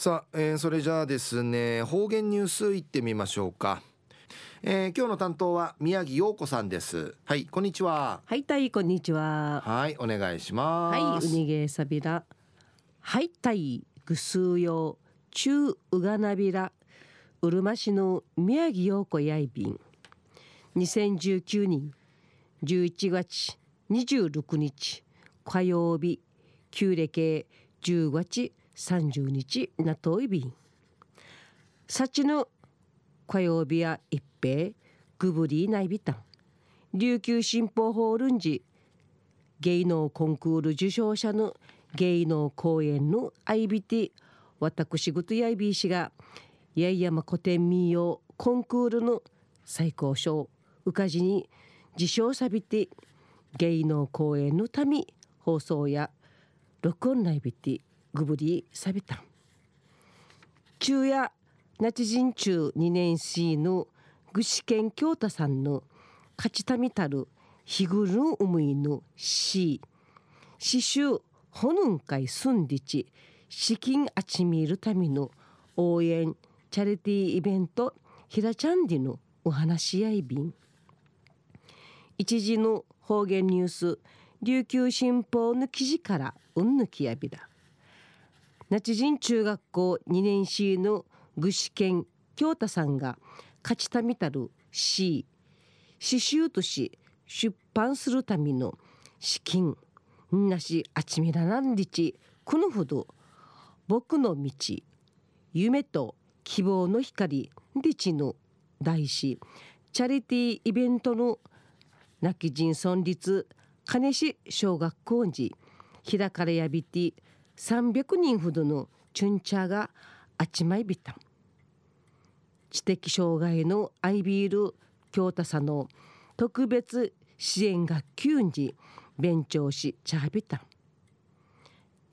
さあ、えー、それじゃあですね方言ニュースいってみましょうか、えー、今日の担当は宮城陽子さんです。はいこんにちは。はいたいこんにちは。はいお願いします。はいうにげさびら。はいたいぐすうよう。中うがなびら。うるま市の宮城陽子やいびん。2019年11月26日火曜日。旧暦。10月30日なといびん。さちの火曜日や一平ぐぶりないびたん。琉球新報ホールンジ芸能コンクール受賞者の芸能公演のアイビティ私ぐとやいびいしが八重山古典民謡コンクールの最高賞うかじに受賞さびて芸能公演のため放送や録音内びてぐぶりさびたん中夜那智人中2年生の具志堅京太さんの勝ちたみたる日ぐるうむいのし刺繍ほぬんかいすんりち資金あちみるための応援チャリティーイベントひらちゃんでのお話し合い便一時の方言ニュース琉球新報の記事からうんぬきやびだ那智人中学校2年生の具志堅京太さんが勝ちたみたる詩詩集とし出版するための資金なしあちみらなんりち。このほど僕の道夢と希望の光りちの大師チャリティーイベントの亡き人村立金市小学校に開かれやびて300人ほどのチュンチャーがあちまいびた知的障害のアイビール京太さんの特別支援学級に勉強しちゃびた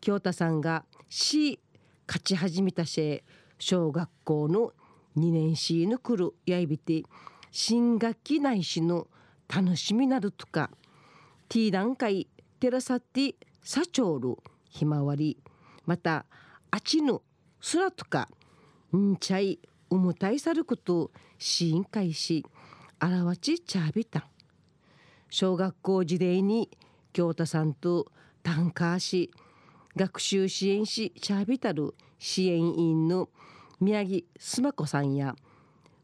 京太さんが市勝ち始めたし小学校の2年生の来るやいびて新学期内しの楽しみなるとかティー段階テラサティサチョールひまわり。またあちぬ空とかんちゃいうむたいさること試飲会しあらわちちゃびた。小学校時代に京太さんと単価し学習支援しちゃびたる支援員の宮城すまこさんや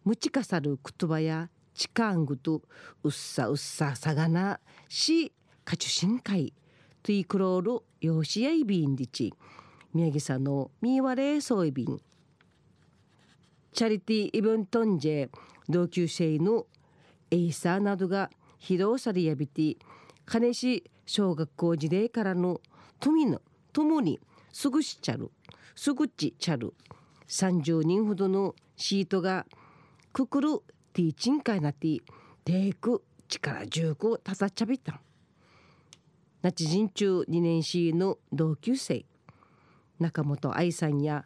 むちかさる言葉やちかんぐとうっさうっささがなしかちゅしんかいトゥイクロールよしやいびんりち。宮城さんのみわれそういびん。チャリティーイベントンジェ同級生のエイサーなどが披露されやびて金市小学校時代からの富の共にすぐしちゃる。すぐちちゃる。30人ほどのシートがくくるティーチンカイなってテイク力十くたさっちゃびた。那智人中2年生の同級生。中本愛さんや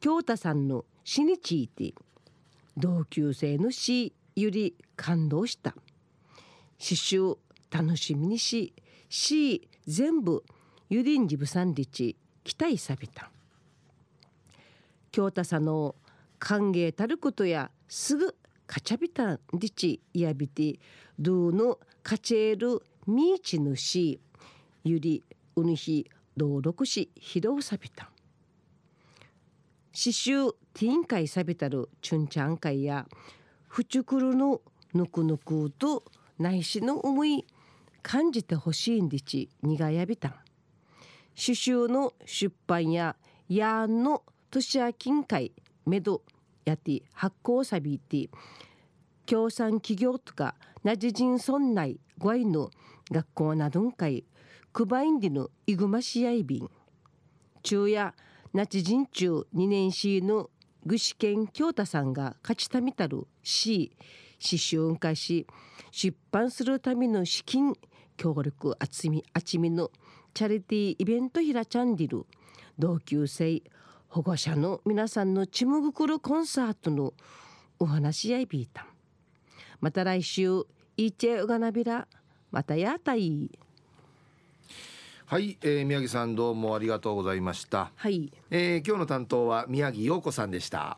京太さんの死について同級生の死より感動した。刺繍楽しみにし死全部ゆりんじぶさんりち期待さびた。京太さんの歓迎たることやすぐカチャビタンリチやびてドゥのカチェールミーチヌシゆりうぬひ道録しひどうさびたん刺繍ティーン会さびたるチュンチャン会やふちゅくるのぬくぬくと内しの思い感じてほしいんでちにがやびたん。刺繍の出版ややんの年明金会めどやって発行さびて協賛企業とかなじ人村内ごいの学校などんかいくばいんでのいぐまし合いびん昼夜なち人中2年生の具志堅京太さんが勝ちたみたるし刺繍化し出版するための資金協力あつみあちみのチャリティーイベントひらちゃんでる。同級生保護者の皆さんのちむぐくるコンサートのお話し合いビータンまた来週いちえうがなびらまたやたいはい、えー、宮城さんどうもありがとうございました、はい。えー、今日の担当は宮城陽子さんでした